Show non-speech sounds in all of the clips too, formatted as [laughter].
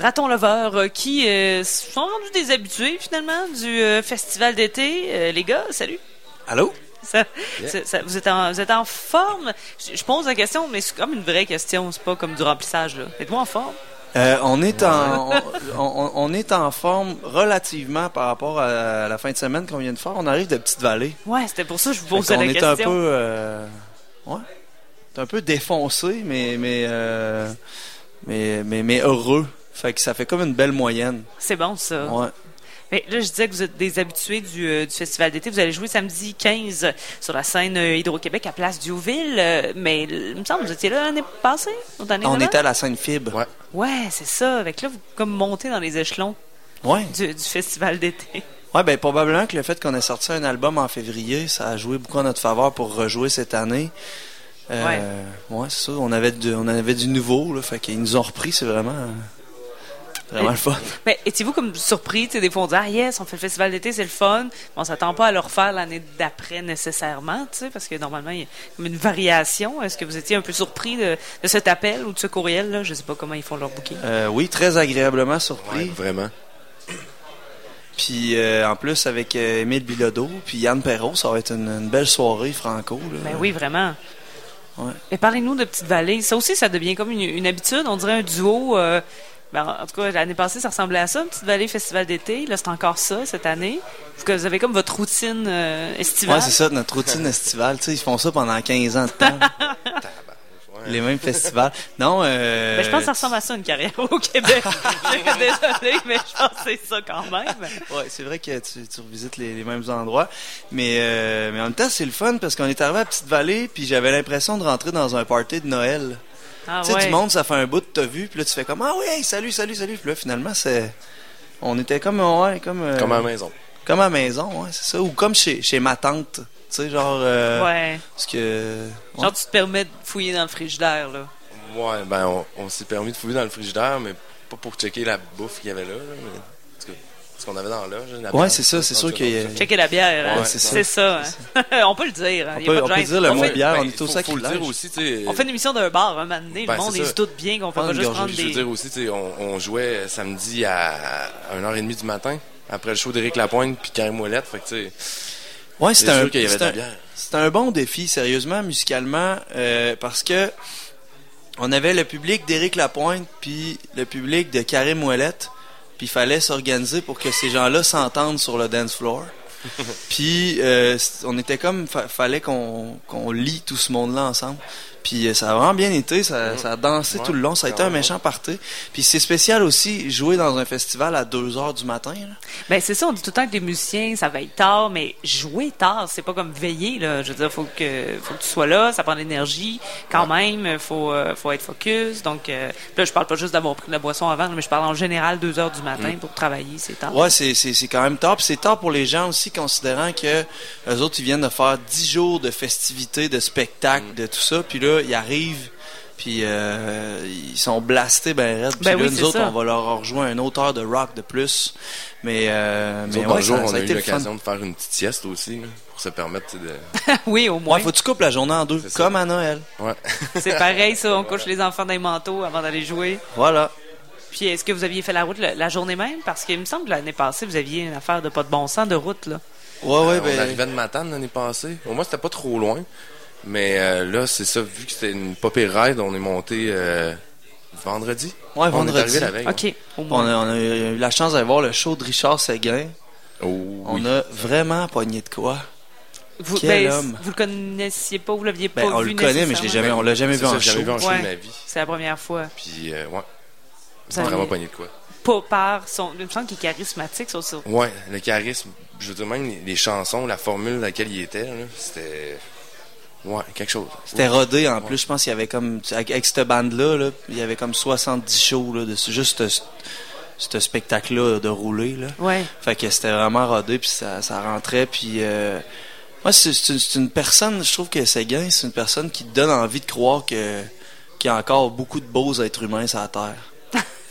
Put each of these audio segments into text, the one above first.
Raton Lover, euh, qui euh, sont rendus des habitués finalement du euh, festival d'été. Euh, les gars, salut. Allô? Ça, ça- ça- vous, êtes en, vous êtes en forme? Je, je pose la question, mais c'est comme une vraie question, c'est pas comme du remplissage. Êtes-vous en forme? On est en on, on- on est en forme relativement par rapport à la fin de semaine qu'on vient de faire. On arrive de Petite Vallée. Ouais, c'était pour ça que je vous posais la est question. un peu ouais, un peu défoncé mais mais euh, mais mais mais heureux. Fait que ça fait comme une belle moyenne. C'est bon ça. Ouais. Mais là, je disais que vous êtes des habitués du, euh, du festival d'été. Vous allez jouer samedi 15 sur la scène euh, Hydro-Québec à Place Diouville. euh, mais il me semble que vous étiez là l'année passée? ou l'année On était à la scène fibre. Ouais. Ouais, c'est ça. Avec là, vous comme montez dans les échelons Ouais. du, du festival d'été. Ouais, ben probablement que le fait qu'on ait sorti un album en février, ça a joué beaucoup en notre faveur pour rejouer cette année. Euh, ouais, c'est ça. On avait du, on avait du nouveau, là, fait qu'ils nous ont repris, c'est vraiment, euh, vraiment le fun. Mais étiez-vous comme surpris? Tu sais, des fois, on dit, ah yes, on fait le festival d'été, c'est le fun. Mais on s'attend pas à le refaire l'année d'après nécessairement, tu sais, parce que normalement, il y a comme une variation. Est-ce que vous étiez un peu surpris de, de cet appel ou de ce courriel-là? Je sais pas comment ils font leur booking. Euh, oui, très agréablement Ouais, surpris. vraiment. Puis euh, en plus avec euh, Émile Bilodeau, puis Yann Perrault, ça va être une, une belle soirée franco. Là. Ben oui, vraiment. Ouais. Mais parlez-nous de Petite Vallée. Ça aussi, ça devient comme une, une habitude. On dirait un duo. euh, ben, en tout cas, l'année passée, ça ressemblait à ça, Petite Vallée Festival d'été. Là, c'est encore ça cette année. Parce que vous avez comme votre routine euh, estivale. Ouais, c'est ça, notre routine [laughs] estivale. Ils font ça pendant 15 ans de temps. [laughs] Les mêmes festivals. Non, euh, Ben, je pense que ça ressemble à ça, une carrière au Québec. [laughs] Je suis désolée, mais je pense que c'est ça quand même. Ouais, c'est vrai que tu, tu revisites les, les mêmes endroits, mais euh, mais en même temps c'est le fun parce qu'on est arrivé à Petite Vallée puis j'avais l'impression de rentrer dans un party de Noël. Ah, tu sais ouais. du monde ça fait un bout de t'as vu puis là tu fais comme ah oui salut salut salut puis là finalement c'est on était comme ouais comme euh, Comme à la maison. comme à la maison ouais c'est ça ou comme chez chez ma tante tu sais genre euh, Ouais. parce que ouais. Genre, tu te permets de fouiller dans le frigidaire, là. Ouais, ben, on, on s'est permis de fouiller dans le frigidaire, mais pas pour checker la bouffe qu'il y avait là, là, mais, en tout cas, ce qu'on avait dans là. la Ouais, bière, c'est ça, c'est sûr qu'il y a- Checker la bière, hein. Ouais, c'est ça. ça. hein. [laughs] on peut le dire. hein. On peut- on peut dire le mot fait, bière, on Ben, est faut- au faut le dire aussi, on fait une émission d'un bar un moment donné. Ben, le monde, ça. se doute bien qu'on fait Ah, pas juste prendre Je veux des... dire aussi, on, on jouait samedi à 1h30 du matin, après le show d'Éric Lapointe puis Karim Ouellette, fait que tu sais, Ouais, c'est c'était un, sûr qu'il y avait de c'était la un- bière. c'était un bon défi, sérieusement, musicalement, euh, parce que on avait le public d'Éric Lapointe, puis le public de Karim Ouellette, puis il fallait s'organiser pour que ces gens-là s'entendent sur le dance floor. [laughs] puis euh, on était comme, fa- fallait qu'on qu'on lie tout ce monde-là ensemble. Puis euh, ça a vraiment bien été, ça, ça a dansé Ouais, tout le long, ça a été un méchant party. Puis c'est spécial aussi, jouer dans un festival à 2 heures du matin. Là. Ben, c'est ça, on dit tout le temps que les musiciens, ça veille tard, mais jouer tard, c'est pas comme veiller, là. Je veux dire, faut que, faut que tu sois là, ça prend de l'énergie. Quand même, faut, euh, faut être focus. Donc, euh, là, je parle pas juste d'avoir pris de la boisson avant, mais je parle en général deux heures du matin pour travailler, c'est tard. Ouais, c'est, c'est, c'est quand même tard. Puis c'est tard pour les gens aussi, considérant que les autres, ils viennent de faire 10 jours de festivités, de spectacles, de tout ça. Puis là, ils arrivent, puis euh, ils sont blastés ben raides. Puis Ben là, oui, nous autres, ça. on va leur rejoindre un autre heure de rock de plus. Mais, euh, Nous mais autres, ouais, jour, ça, on ça a a eu l'occasion de faire une petite sieste aussi, là, pour se permettre de... [laughs] oui, au moins. Ouais, faut que tu coupes la journée en deux, comme à Noël. Ouais. [laughs] C'est pareil, ça. On couche les enfants dans les manteaux avant d'aller jouer. Voilà. Puis, est-ce que vous aviez fait la route la journée même? Parce qu'il me semble que l'année passée, vous aviez une affaire de pas de bon sens de route, là. Ouais, ouais, Euh, ben. On arrivait de Matane l'année passée. Au moins, c'était pas trop loin. Mais euh, là, c'est ça, vu que c'était une pop ride, on est monté euh, vendredi. Ouais, On est vendredi. arrivé la veille. OK, On a, on a eu la chance d'aller voir le show de Richard Séguin. Oh, On oui. a vraiment pogné de quoi. Vous, quel ben, homme. vous le connaissiez pas, vous l'aviez pas Ben, on vu le connaît, mais je l'ai jamais, on l'a jamais vu ça, en jamais show. vu un show Ouais. de ma vie. C'est la première fois. Puis, euh, ouais. C'est vraiment pogné de quoi. Pas par son... Il me semble qu'il est charismatique, sur ça. Ouais, le charisme, je veux dire, même les, chansons, la formule dans laquelle il était, c'était. Ouais, quelque chose. C'était rodé en plus. Je pense qu'il y avait comme. Avec, avec cette bande-là, là, il y avait comme 70 shows là, dessus. Juste ce, spectacle-là de rouler. Là. Ouais. Fait que c'était vraiment rodé, puis ça, ça rentrait. Puis. Euh, moi, c'est une, personne, je trouve que Séguin, c'est une personne qui te donne envie de croire que qu'il y a encore beaucoup de beaux êtres humains sur la Terre.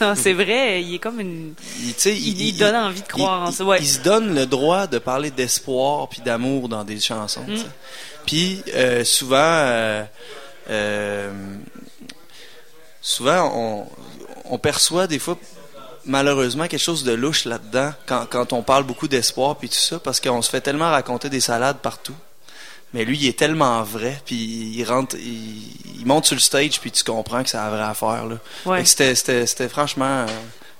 Non, c'est vrai, il est comme une... Il, Il- il donne envie de croire en il- ça, ouais. Il se donne le droit de parler d'espoir puis d'amour dans des chansons. Mm. Puis euh, souvent, euh, euh, souvent on, on perçoit des fois malheureusement quelque chose de louche là-dedans quand, quand on parle beaucoup d'espoir puis tout ça parce qu'on se fait tellement raconter des salades partout. Mais lui, il est tellement vrai, puis il rentre, il, il monte sur le stage, puis tu comprends que c'est la vraie affaire. Là. Ouais. C'était, c'était, c'était franchement euh,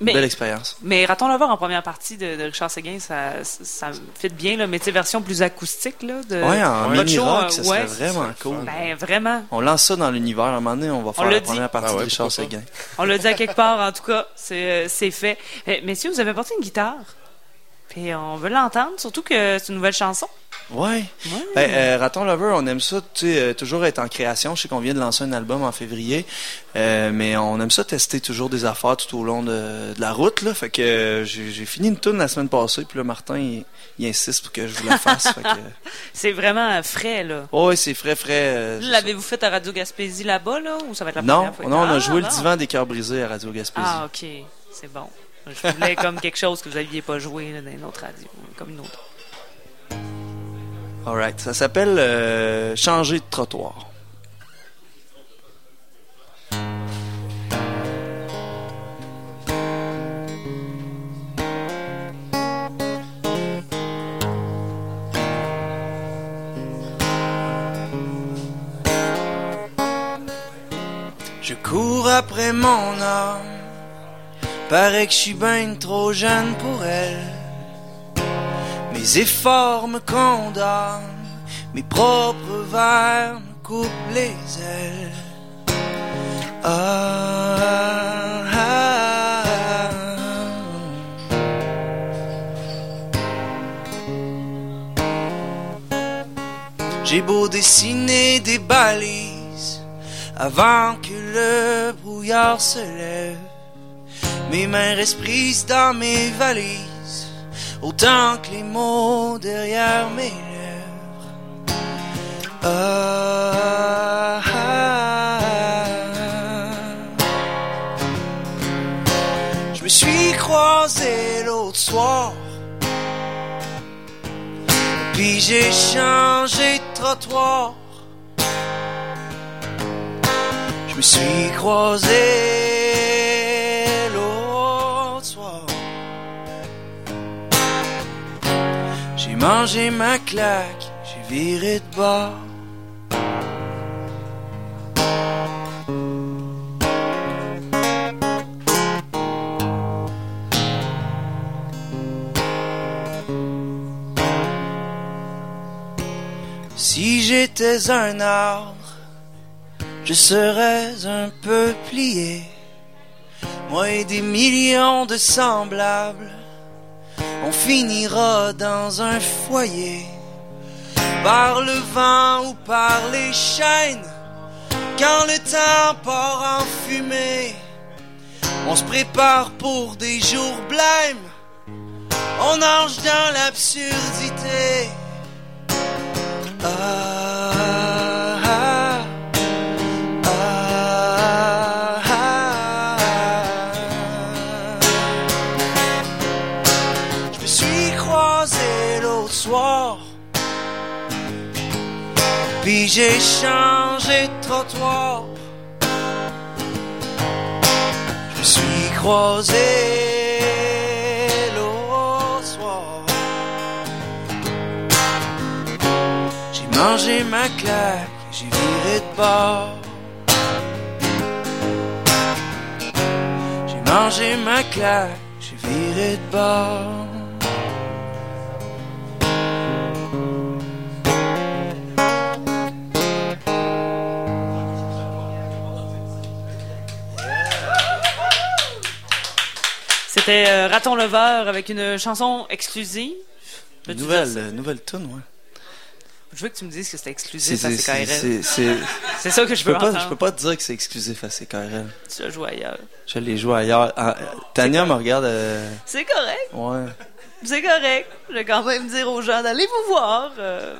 une Mais- belle expérience. Mais Raton Laveur en première partie de, de Richard Séguin, ça, ça fit bien, là, mais tu sais, version plus acoustique, là, de Ouais, en votre mini show, rock, euh, ça ouais. serait vraiment cool. Ben, vraiment. On lance ça dans l'univers. À un moment donné, on va faire l'a la dit. première partie Ah ouais, de Richard. Séguin. On l'a dit à quelque part, en tout cas, c'est euh, c'est fait. Eh, messieurs, vous avez apporté une guitare. Puis on veut l'entendre, surtout que c'est une nouvelle chanson. Ouais. Ouais. Ben, euh, Raton Lover, on aime ça, tu sais, euh, toujours être en création. Je sais qu'on vient de lancer un album en février, euh, mais on aime ça tester toujours des affaires tout au long de, de la route, là. Fait que j'ai fini une tune la semaine passée, puis là, Martin, il, il insiste pour que je vous la fasse. [laughs] C'est vraiment frais, là. oh, ouais, c'est frais, frais. L'avez-vous fait à Radio Gaspésie là-bas, là, ou ça va être la. Non, première fois? non, on a Ah, joué le divan des cœurs brisés à Radio Gaspésie. Ah, ok. C'est bon. Je voulais comme quelque chose que vous n'aviez pas joué là, dans une autre radio, comme une autre. Alright, ça s'appelle euh, Changer de trottoir. Je cours après mon âme. Paraît que je suis trop jeune pour elle. Mes efforts me condamnent, mes propres vers me coupent les ailes. Ah, ah, ah. J'ai beau dessiner des balises avant que le brouillard se lève. Mes mains restent dans mes valises, autant que les mots derrière mes lèvres. Ah, ah, ah. Je me suis croisé l'autre soir, puis j'ai changé de trottoir. Je me suis croisé mangé ma claque, j'ai viré de bord. Si j'étais un arbre, je serais un peu plié. Moi et des millions de semblables, on finira dans un foyer. Par le vent ou par les chaînes, quand le temps part en fumée, on se prépare pour des jours blêmes. On nage dans l'absurdité. Ah, puis j'ai changé de trottoir. Je me suis croisé l'autre soir. J'ai mangé ma claque, j'ai viré de bord. J'ai mangé ma claque, j'ai viré de bord. C'était euh, Raton Leveur avec une chanson exclusive. Peux-tu Nouvelle, dire ça? euh, nouvelle tune, ouais. Je veux que tu me dises que c'était C'est, exclusif à c'est, CKRL. c'est, c'est- C'est ça que je je peux veux pas, entendre. je peux pas te dire que c'est exclusif à CKRL. Tu l'as joué ailleurs. Je l'ai joué ailleurs. Ah, euh, Tania me regarde, euh, C'est correct. ouais. C'est correct. Je vais quand même dire aux gens d'aller vous voir. euh,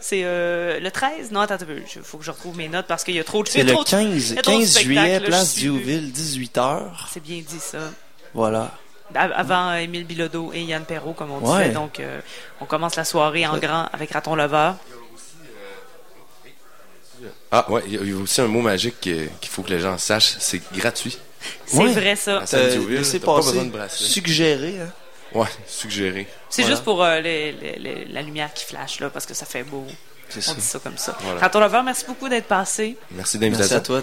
c'est euh, le 13? Non, attends un peu. Il faut que je retrouve mes notes parce qu'il y a trop de C'est il y a le trop de- 15, il y a trop de 15 juillet, place suis. Diouville, 18h. C'est bien dit, ça. Voilà. Av- Avant euh, Émile Bilodeau et Yann Perrault, comme on Ouais. disait. Donc, euh, on commence la soirée en grand avec Raton Leveur. Ah, ouais, il y a- aussi un mot magique que- qu'il faut que les gens sachent, c'est gratuit. C'est Ouais. vrai, ça. Euh, t'as pas besoin de bracelet. Suggéré, hein. Ouais, suggéré. C'est Voilà. juste pour euh, les- les- les- la lumière qui flash, là, parce que ça fait beau. C'est On ça. dit ça comme ça. Voilà. Canton Lover, merci beaucoup d'être passé. Merci de Merci à toi.